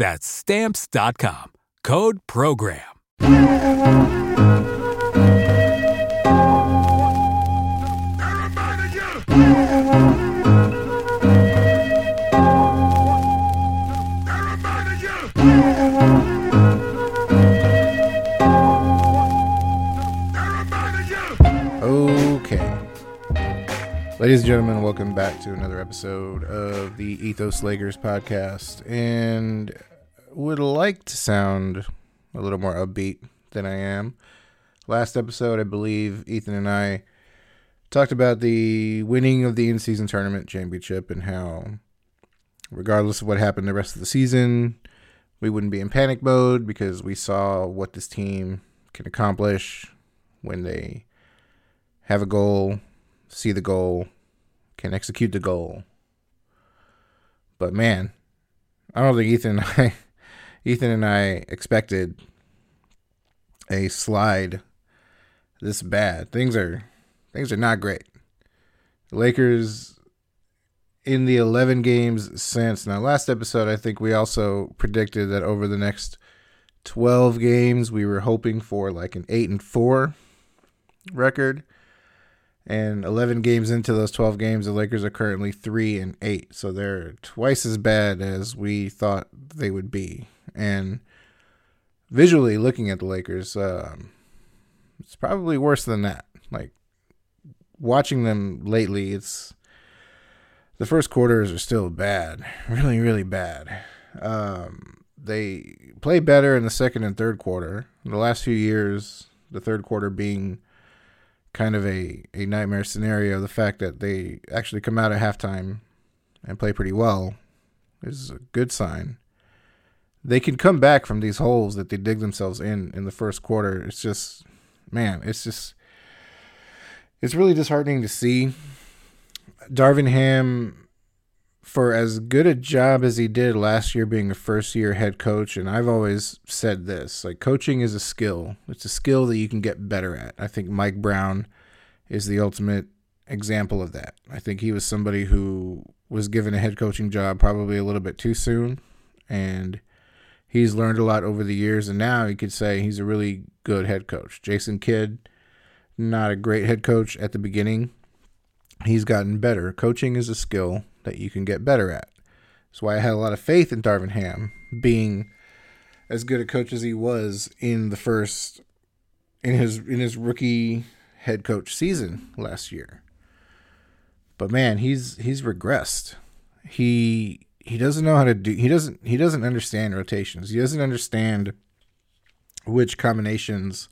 That's stamps.com. Code program. Okay. Ladies and gentlemen, welcome back to another episode of the Ethos Lakers podcast. And would like to sound a little more upbeat than I am. Last episode, I believe Ethan and I talked about the winning of the in season tournament championship and how, regardless of what happened the rest of the season, we wouldn't be in panic mode because we saw what this team can accomplish when they have a goal, see the goal, can execute the goal. But man, I don't think Ethan and I, Ethan and I expected a slide this bad. Things are things are not great. The Lakers in the 11 games since now last episode I think we also predicted that over the next 12 games we were hoping for like an 8 and 4 record and 11 games into those 12 games the lakers are currently 3 and 8 so they're twice as bad as we thought they would be and visually looking at the lakers um, it's probably worse than that like watching them lately it's the first quarters are still bad really really bad um, they play better in the second and third quarter in the last few years the third quarter being kind of a, a nightmare scenario. The fact that they actually come out at halftime and play pretty well is a good sign. They can come back from these holes that they dig themselves in in the first quarter. It's just, man, it's just, it's really disheartening to see. Darvin Ham, for as good a job as he did last year being a first year head coach, and I've always said this like coaching is a skill, it's a skill that you can get better at. I think Mike Brown is the ultimate example of that. I think he was somebody who was given a head coaching job probably a little bit too soon, and he's learned a lot over the years, and now you could say he's a really good head coach. Jason Kidd, not a great head coach at the beginning. He's gotten better. Coaching is a skill that you can get better at. That's why I had a lot of faith in Darvin Ham being as good a coach as he was in the first in his in his rookie head coach season last year. But man, he's he's regressed. He he doesn't know how to do he doesn't he doesn't understand rotations. He doesn't understand which combinations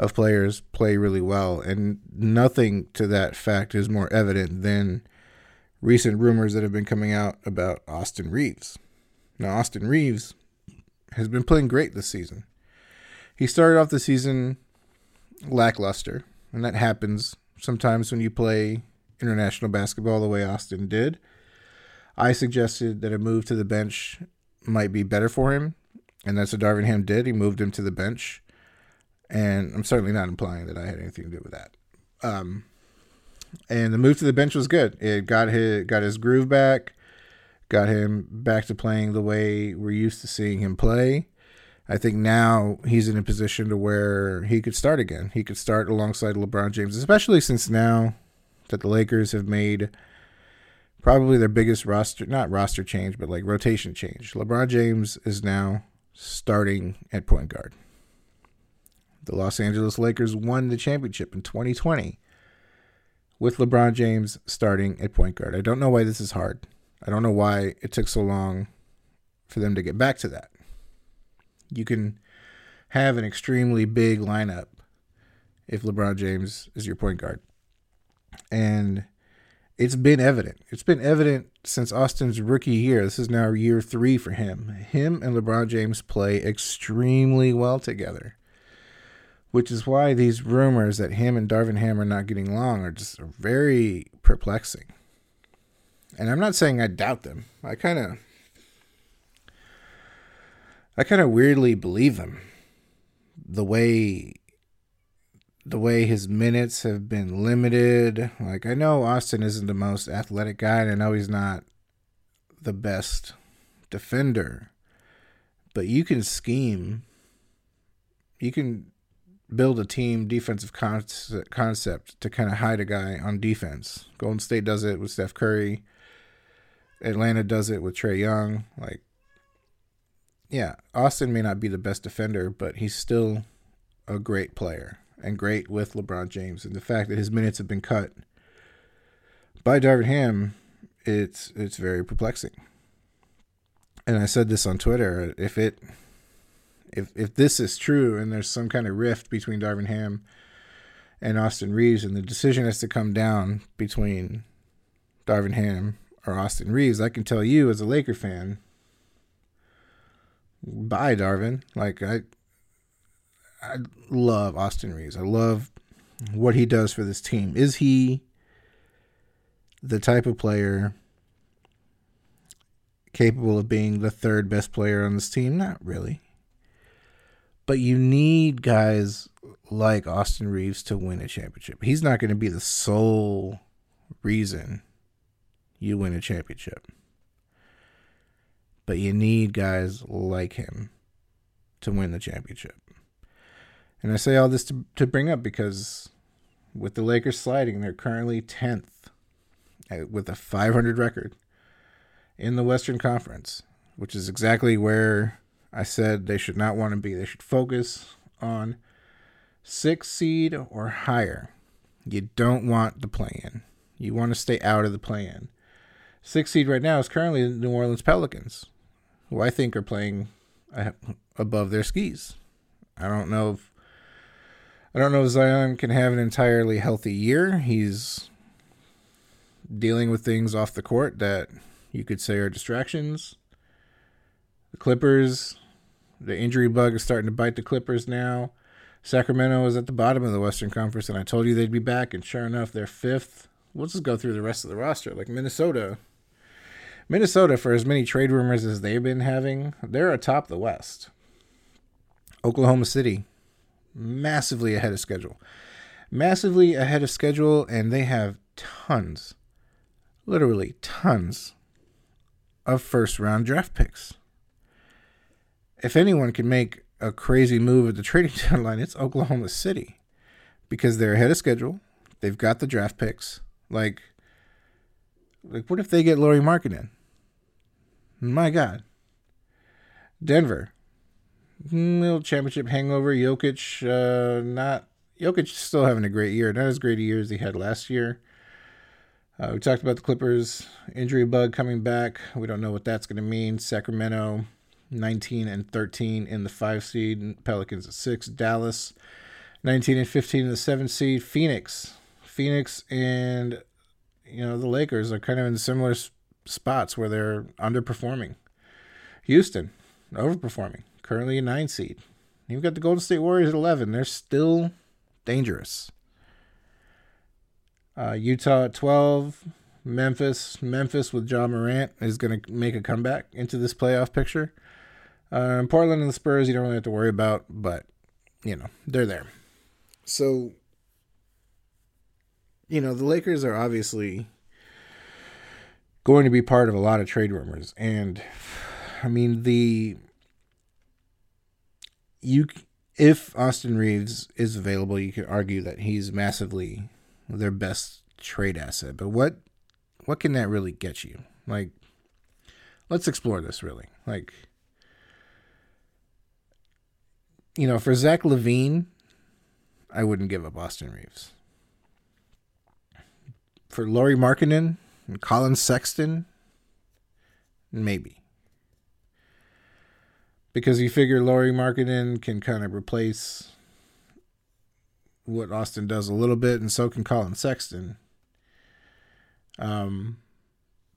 of players play really well, and nothing to that fact is more evident than recent rumors that have been coming out about Austin Reaves. Now, Austin Reaves has been playing great this season. He started off the season lackluster, and that happens sometimes when you play international basketball the way Austin did. I suggested that a move to the bench might be better for him, and that's what Darvin Ham did. He moved him to the bench, and I'm certainly not implying that I had anything to do with that. Um, and the move to the bench was good. It got his got his groove back, got him back to playing the way we're used to seeing him play. I think now he's in a position to where he could start again. He could start alongside LeBron James, especially since now that the Lakers have made probably their biggest roster, not roster change, but like rotation change. LeBron James is now starting at point guard. The Los Angeles Lakers won the championship in 2020 with LeBron James starting at point guard. I don't know why this is hard. I don't know why it took so long for them to get back to that. You can have an extremely big lineup if LeBron James is your point guard. And it's been evident. It's been evident since Austin's rookie year. This is now year three for him. Him and LeBron James play extremely well together, which is why these rumors that him and Darvin Ham are not getting along are just very perplexing. And I'm not saying I doubt them. I kind of, I kind of weirdly believe them. The way the way his minutes have been limited. Like I know Austin isn't the most athletic guy, and I know he's not the best defender, but you can scheme. You can build a team defensive concept to kind of hide a guy on defense. Golden State does it with Steph Curry. Atlanta does it with Trae Young. Like, yeah, Austin may not be the best defender, but he's still a great player and great with LeBron James. And the fact that his minutes have been cut by Darvin Ham, it's it's very perplexing. And I said this on Twitter. If it if if this is true and there's some kind of rift between Darvin Ham and Austin Reaves and the decision has to come down between Darvin Ham or Austin Reaves, I can tell you as a Laker fan, bye Darvin. Like I I love Austin Reaves. I love what he does for this team. Is he the type of player capable of being the third best player on this team? Not really. But you need guys like Austin Reaves to win a championship. He's not going to be the sole reason you win a championship. But you need guys like him to win the championship. And I say all this to, to bring up because with the Lakers sliding, they're currently 10th uh, with a 500 record in the Western Conference, which is exactly where I said they should not want to be. They should focus on six seed or higher. You don't want the play in. You want to stay out of the play in. Six seed right now is currently the New Orleans Pelicans, who I think are playing above their skis. I don't know if I don't know if Zion can have an entirely healthy year. He's dealing with things off the court that you could say are distractions. The Clippers, the injury bug is starting to bite the Clippers now. Sacramento is at the bottom of the Western Conference, and I told you they'd be back, and sure enough, they're fifth. We'll just go through the rest of the roster. Like Minnesota. Minnesota, for as many trade rumors as they've been having, they're atop the West. Oklahoma City, massively ahead of schedule. Massively ahead of schedule, and they have tons, literally tons, of first round draft picks. If anyone can make a crazy move at the trading deadline, it's Oklahoma City because they're ahead of schedule. They've got the draft picks. Like, like what if they get Lauri Markkanen? My God. Denver, little championship hangover. Jokic, uh, not Jokic still having a great year. Not as great a year as he had last year. Uh, we talked about the Clippers injury bug coming back. We don't know what that's going to mean. Sacramento, 19 and 13 in the five seed. Pelicans at six. Dallas, 19 and 15 in the seven seed. Phoenix, Phoenix, and you know the Lakers are kind of in similar spots where they're underperforming. Houston, overperforming, currently a nine seed. You've got the Golden State Warriors at 11. They're still dangerous. Uh, Utah at 12. Memphis, Memphis with Ja Morant is going to make a comeback into this playoff picture. Uh, Portland and the Spurs, you don't really have to worry about, but you know they're there. So, you know the Lakers are obviously going to be part of a lot of trade rumors, and I mean the you if Austin Reaves is available, you could argue that he's massively their best trade asset. But what what can that really get you? Like let's explore this really. Like you know, for Zach LaVine, I wouldn't give up Austin Reaves. For Lauri Markkanen and Collin Sexton, maybe because you figure Lauri Markkanen can kind of replace what Austin does a little bit, and so can Collin Sexton. Um,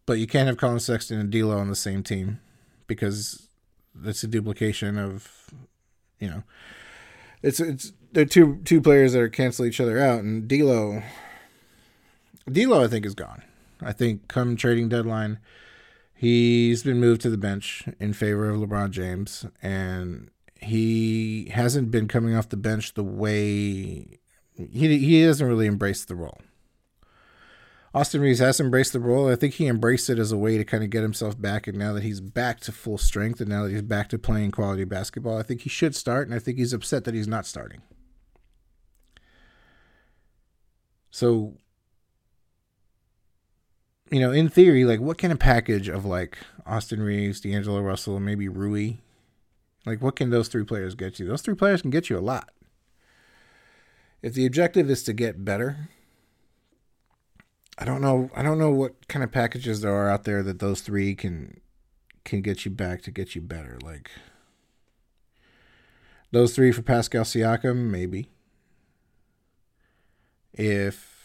but you can't have Collin Sexton and D'Lo on the same team because that's a duplication of, you know, it's it's they're two two players that are cancel each other out, and D'Lo, D'Lo I think is gone. I think come trading deadline He's been moved to the bench in favor of LeBron James, and he hasn't been coming off the bench the way he he hasn't really embraced the role. Austin Reaves has embraced the role. I think he embraced it as a way to kind of get himself back. And now that he's back to full strength, and now that he's back to playing quality basketball, I think he should start. And I think he's upset that he's not starting. So you know, in theory, like what can a package of like Austin Reaves, D'Angelo Russell, and maybe Rui, like what can those three players get you? Those three players can get you a lot. If the objective is to get better, I don't know. I don't know what kind of packages there are out there that those three can can get you back to get you better. Like those three for Pascal Siakam, maybe. If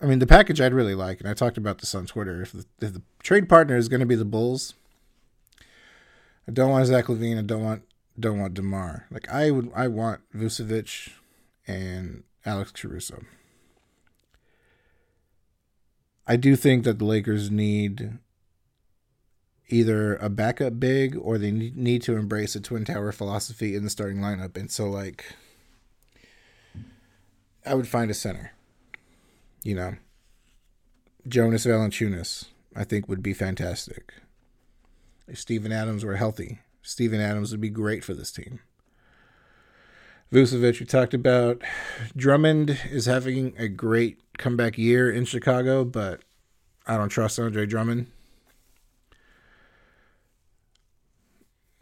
I mean, the package I'd really like, and I talked about this on Twitter. If the, if the trade partner is going to be the Bulls, I don't want Zach LaVine. I don't want don't want Demar. Like I would, I want Vucevic and Alex Caruso. I do think that the Lakers need either a backup big or they need to embrace a twin tower philosophy in the starting lineup. And so, like, I would find a center you know, Jonas Valanciunas, I think would be fantastic. If Steven Adams were healthy, Steven Adams would be great for this team. Vucevic, we talked about. Drummond is having a great comeback year in Chicago, but I don't trust Andre Drummond.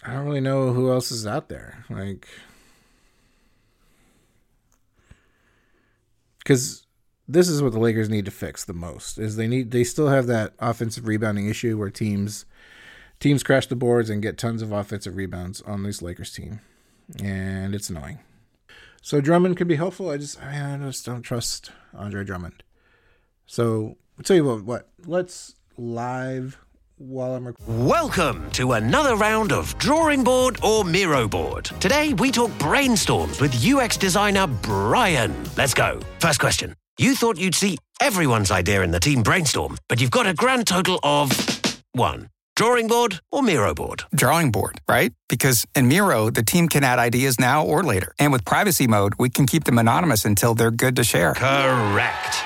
I don't really know who else is out there. Like, because this is what the Lakers need to fix the most is they need they still have that offensive rebounding issue where teams teams crash the boards and get tons of offensive rebounds on this Lakers team. And it's annoying. So Drummond could be helpful. I just I just don't trust Andre Drummond. So I'll tell you what what let's live while I'm. Welcome to another round of Drawing Board or Miro Board. Today we talk brainstorms with UX designer Brian. Let's go. First question. You thought you'd see everyone's idea in the team brainstorm, but you've got a grand total of one. Drawing board or Miro board? Drawing board, right? Because in Miro, the team can add ideas now or later. And with privacy mode, we can keep them anonymous until they're good to share. Correct.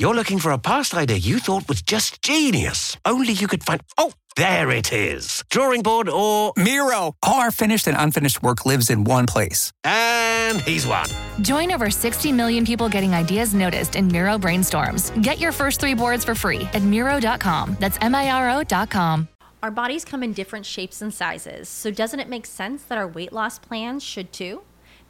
you're looking for a past idea you thought was just genius. Only you could find. Oh, there it is. Drawing board or. Miro! All our finished and unfinished work lives in one place. And he's won. Join over 60 million people getting ideas noticed in Miro brainstorms. Get your first three boards for free at Miro.com. That's M I R O.com. Our bodies come in different shapes and sizes, so doesn't it make sense that our weight loss plans should too?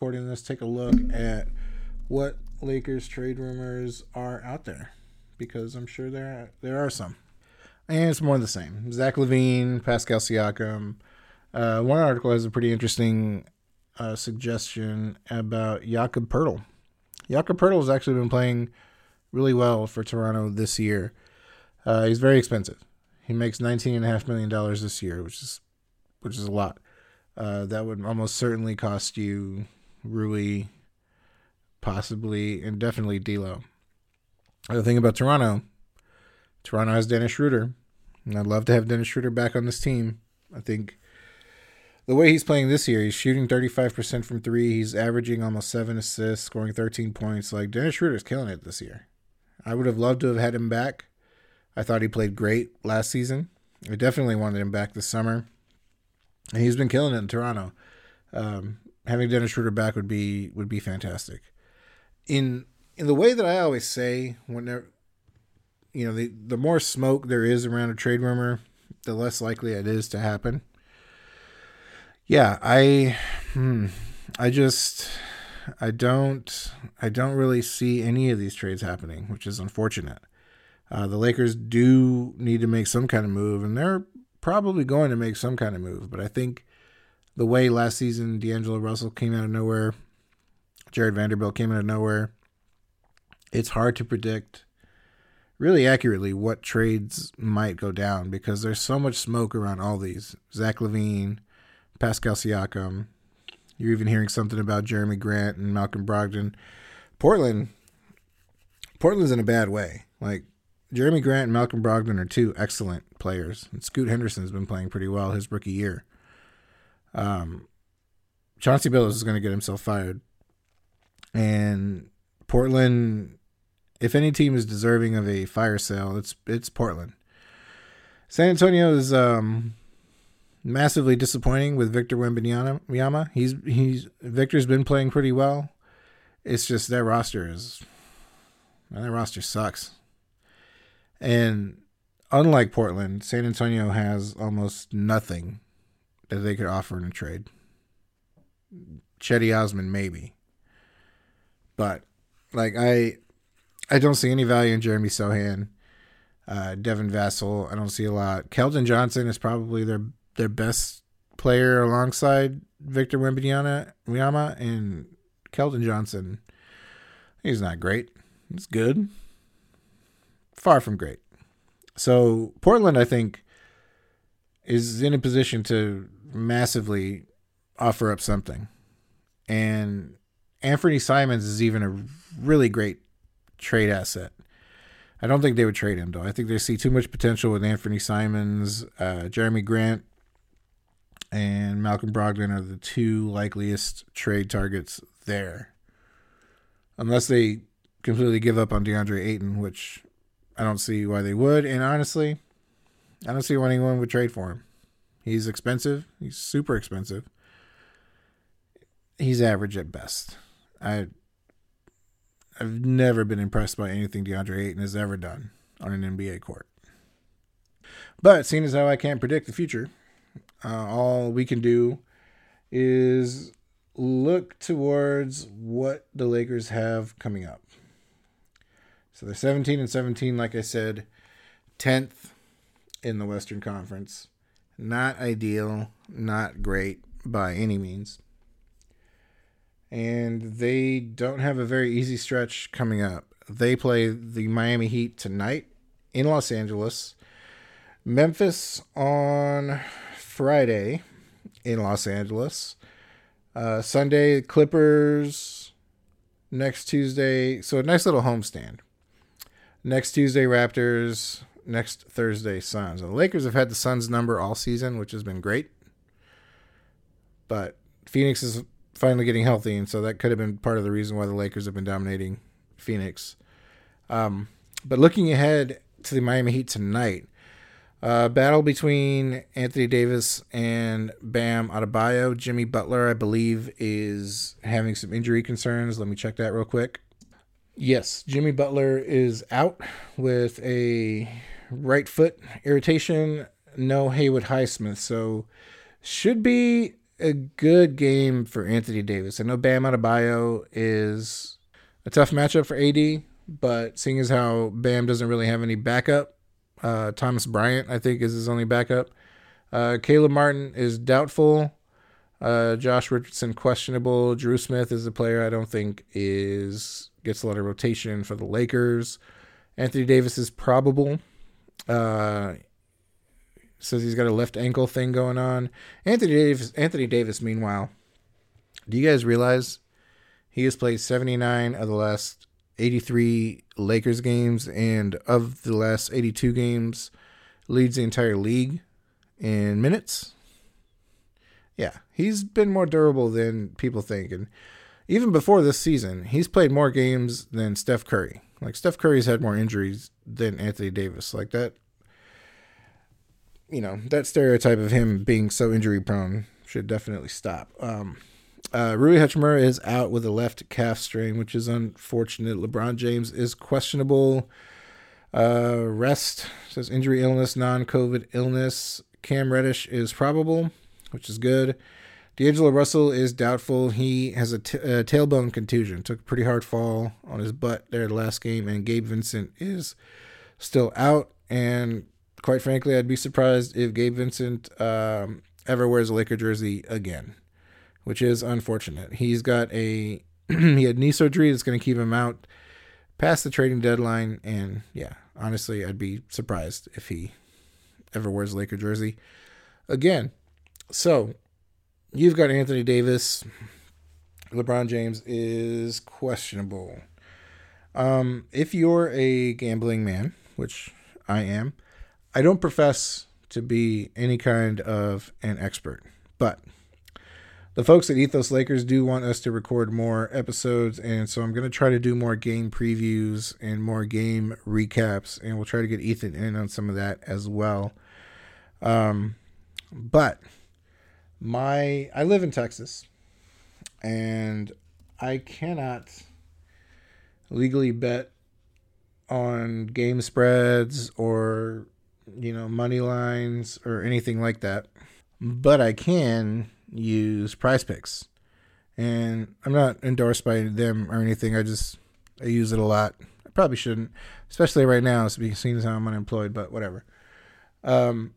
reporting let's take a look at what Lakers trade rumors are out there because I'm sure there are, there are some. And it's more the same. Zach LaVine, Pascal Siakam. Uh, one article has a pretty interesting uh, suggestion about Jakob Poeltl. Jakob Poeltl has actually been playing really well for Toronto this year. Uh, he's very expensive. He makes nineteen and a half million dollars this year, which is which is a lot. Uh, that would almost certainly cost you Rui, possibly, and definitely D'Lo. The thing about Toronto, Toronto has Dennis Schroeder, and I'd love to have Dennis Schroeder back on this team. I think the way he's playing this year, he's shooting 35% from three. He's averaging almost seven assists, scoring 13 points. Like Dennis Schroeder's killing it this year. I would have loved to have had him back. I thought he played great last season. I definitely wanted him back this summer. And he's been killing it in Toronto. Um, having Dennis Schroeder back would be would be fantastic. In in the way that I always say, whenever you know, the the more smoke there is around a trade rumor, the less likely it is to happen. Yeah, I hmm, I just I don't I don't really see any of these trades happening, which is unfortunate. Uh, the Lakers do need to make some kind of move, and they're probably going to make some kind of move. But I think the way last season D'Angelo Russell came out of nowhere, Jarred Vanderbilt came out of nowhere, it's hard to predict really accurately what trades might go down because there's so much smoke around all these. Zach LaVine, Pascal Siakam. You're even hearing something about Jerami Grant and Malcolm Brogdon. Portland, Portland's in a bad way. Like Jerami Grant and Malcolm Brogdon are two excellent players, and Scoot Henderson's been playing pretty well his rookie year. Um, Chauncey Billups is going to get himself fired, and Portland. If any team is deserving of a fire sale, it's it's Portland. San Antonio is um, massively disappointing with Victor Wembanyama. He's he's Victor's been playing pretty well. It's just their roster is man, their roster sucks. And unlike Portland, San Antonio has almost nothing that they could offer in a trade. Cedi Osman, maybe. But like I I don't see any value in Jeremy Sochan. Uh, Devin Vassell, I don't see a lot. Keldon Johnson is probably their their best player alongside Victor Wembanyama and Keldon Johnson. He's not great. He's good. Far from great. So Portland, I think, is in a position to massively offer up something. And Anthony Simons is even a really great trade asset. I don't think they would trade him though. I think they see too much potential with Anthony Simons, uh, Jerami Grant, and Malcolm Brogdon are the two likeliest trade targets there. Unless they completely give up on DeAndre Ayton, which I don't see why they would. And honestly, I don't see why anyone would trade for him. He's expensive. He's super expensive. He's average at best. I I've never been impressed by anything DeAndre Ayton has ever done on an NBA court. But seeing as how I can't predict the future, uh, all we can do is look towards what the Lakers have coming up. So they're 17 and 17, like I said, 10th in the Western Conference. Not ideal, not great by any means. And they don't have a very easy stretch coming up. They play the Miami Heat tonight in Los Angeles. Memphis on Friday in Los Angeles. Uh, Sunday, Clippers. Next Tuesday, so a nice little homestand. Next Tuesday, Raptors. Next Thursday, Suns. The Lakers have had the Suns number all season, which has been great. But Phoenix is finally getting healthy, and so that could have been part of the reason why the Lakers have been dominating Phoenix. Um, but looking ahead to the Miami Heat tonight, uh, battle between Anthony Davis and Bam Adebayo. Jimmy Butler, I believe, is having some injury concerns. Let me check that real quick. Yes, Jimmy Butler is out with a right foot irritation. No Haywood Highsmith, so should be a good game for Anthony Davis. I know Bam Adebayo is a tough matchup for AD, but seeing as how Bam doesn't really have any backup, uh, Thomas Bryant, I think, is his only backup. Uh, Caleb Martin is doubtful. Uh, Josh Richardson questionable. Dru Smith is a player I don't think is gets a lot of rotation for the Lakers. Anthony Davis is probable. Uh, says he's got a left ankle thing going on. Anthony Davis. Anthony Davis. Meanwhile, do you guys realize he has played 79 of the last 83 Lakers games, and of the last 82 games, leads the entire league in minutes. Yeah, he's been more durable than people think. And even before this season, he's played more games than Steph Curry. Like, Steph Curry's had more injuries than Anthony Davis. Like, that, you know, that stereotype of him being so injury prone should definitely stop. Um, uh, Rui Hachimura is out with a left calf strain, which is unfortunate. LeBron James is questionable. Uh, rest says injury, illness, non-COVID illness. Cam Reddish is probable, which is good. D'Angelo Russell is doubtful. He has a, t- a tailbone contusion. Took a pretty hard fall on his butt there the last game, and Gabe Vincent is still out. And quite frankly, I'd be surprised if Gabe Vincent um, ever wears a Laker jersey again which is unfortunate. He's got a he had knee surgery that's going to keep him out past the trading deadline, and yeah, honestly, I'd be surprised if he ever wears a Laker jersey again. So you've got Anthony Davis. LeBron James is questionable. Um, if you're a gambling man, which I am, I don't profess to be any kind of an expert, but the folks at Ethos Lakers do want us to record more episodes, and so I'm going to try to do more game previews and more game recaps, and we'll try to get Ethan in on some of that as well. Um, but my I live in Texas, and I cannot legally bet on game spreads or you know money lines or anything like that, but I can use Prize Picks, and I'm not endorsed by them or anything. I just I use it a lot. I probably shouldn't, especially right now, seeing as how I'm unemployed. But whatever. Um,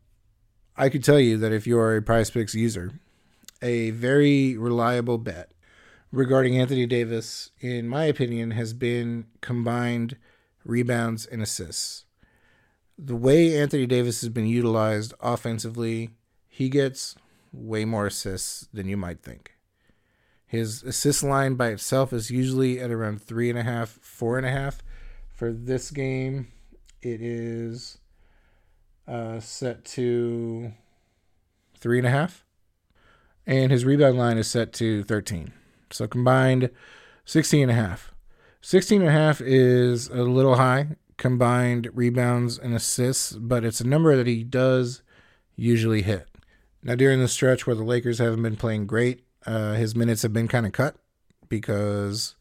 I could tell you that if you are a Prize Picks user, a very reliable bet regarding Anthony Davis, in my opinion, has been combined rebounds and assists. The way Anthony Davis has been utilized offensively, he gets way more assists than you might think. His assist line by itself is usually at around three and a half, four and a half. For this game, it is uh, set to three and a half. And his rebound line is set to 13. So combined, 16 and a half. 16 and a half is a little high combined rebounds and assists, but it's a number that he does usually hit. Now, during the stretch where the Lakers haven't been playing great, uh, his minutes have been kind of cut because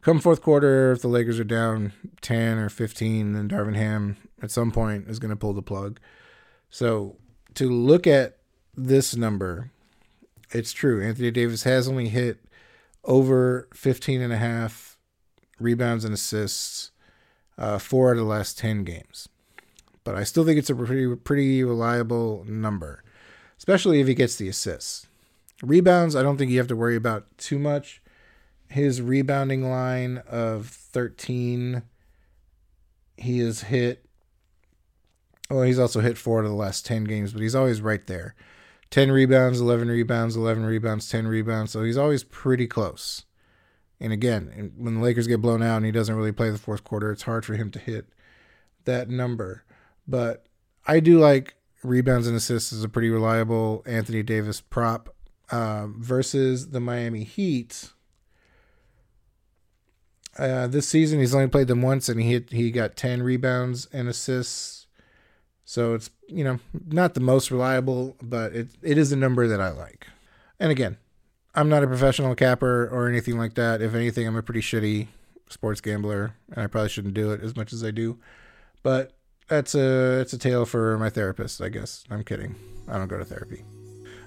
come fourth quarter, if the Lakers are down 10 or 15, then Darvin Ham at some point is going to pull the plug. So to look at this number, it's true. Anthony Davis has only hit over 15 and a half rebounds and assists uh, four out of the last 10 games. But I still think it's a pretty, pretty reliable number, especially if he gets the assists. Rebounds, I don't think you have to worry about too much. His rebounding line of 13, he has hit, well, he's also hit four out of the last 10 games, but he's always right there. 10 rebounds, 11 rebounds, 11 rebounds, 10 rebounds. So he's always pretty close. And again, when the Lakers get blown out and he doesn't really play the fourth quarter, it's hard for him to hit that number. But I do like rebounds and assists as a pretty reliable Anthony Davis prop uh, versus the Miami Heat. Uh, this season, he's only played them once, and he hit, he got ten rebounds and assists so it's, you know, not the most reliable, but it, it is a number that I like. And again, I'm not a professional capper or anything like that. If anything, I'm a pretty shitty sports gambler, and I probably shouldn't do it as much as I do. But that's a it's a tale for my therapist, I guess. I'm kidding. I don't go to therapy.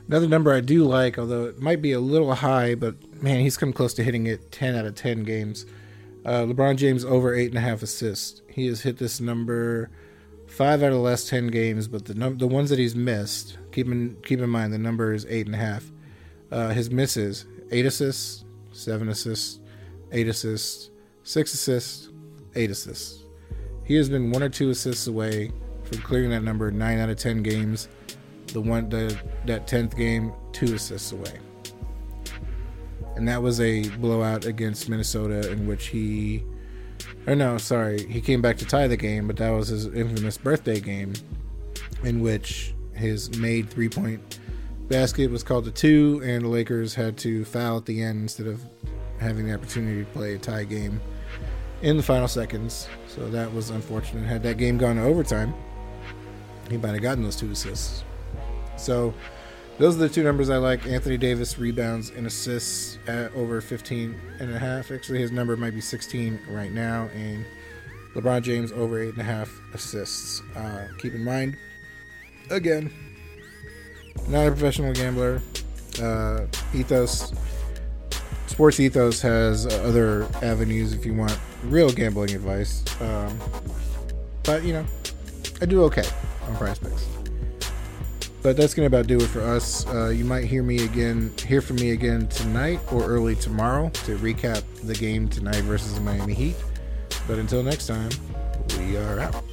Another number I do like, although it might be a little high, but man, he's come close to hitting it 10 out of 10 games. Uh, LeBron James over eight and a half assists. He has hit this number five out of the last ten games, but the num- the ones that he's missed, keep in keep in mind the number is eight and a half. Uh, his misses: eight assists, seven assists, eight assists, six assists, eight assists. He has been one or two assists away from clearing that number nine out of ten games. The one the that tenth game, two assists away. And that was a blowout against Minnesota in which he or no, sorry, he came back to tie the game, but that was his infamous birthday game, in which his made three point basket was called a two, and the Lakers had to foul at the end instead of having the opportunity to play a tie game in the final seconds. So that was unfortunate. Had that game gone to overtime, he might have gotten those two assists. So those are the two numbers I like. Anthony Davis rebounds and assists at over 15 and a half. Actually, his number might be 16 right now. And LeBron James over eight and a half assists. Uh, keep in mind, again, not a professional gambler. Uh, Ethos, Sports Ethos has other avenues if you want real gambling advice. Um, but, you know, I do okay on prize picks. But that's to about do it for us. Uh, you might hear me again, hear from me again tonight or early tomorrow to recap the game tonight versus the Miami Heat. But until next time, we are out.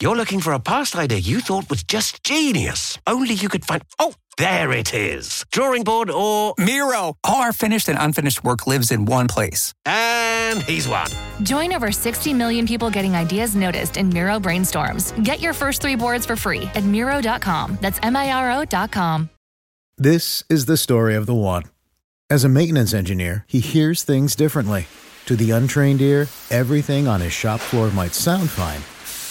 you're looking for a past idea you thought was just genius. Only you could find. Oh, there it is. Drawing board or. Miro! All our finished and unfinished work lives in one place. And he's won. Join over 60 million people getting ideas noticed in Miro brainstorms. Get your first three boards for free at Miro.com. That's M I R O.com. This is the story of the one. As a maintenance engineer, he hears things differently. To the untrained ear, everything on his shop floor might sound fine,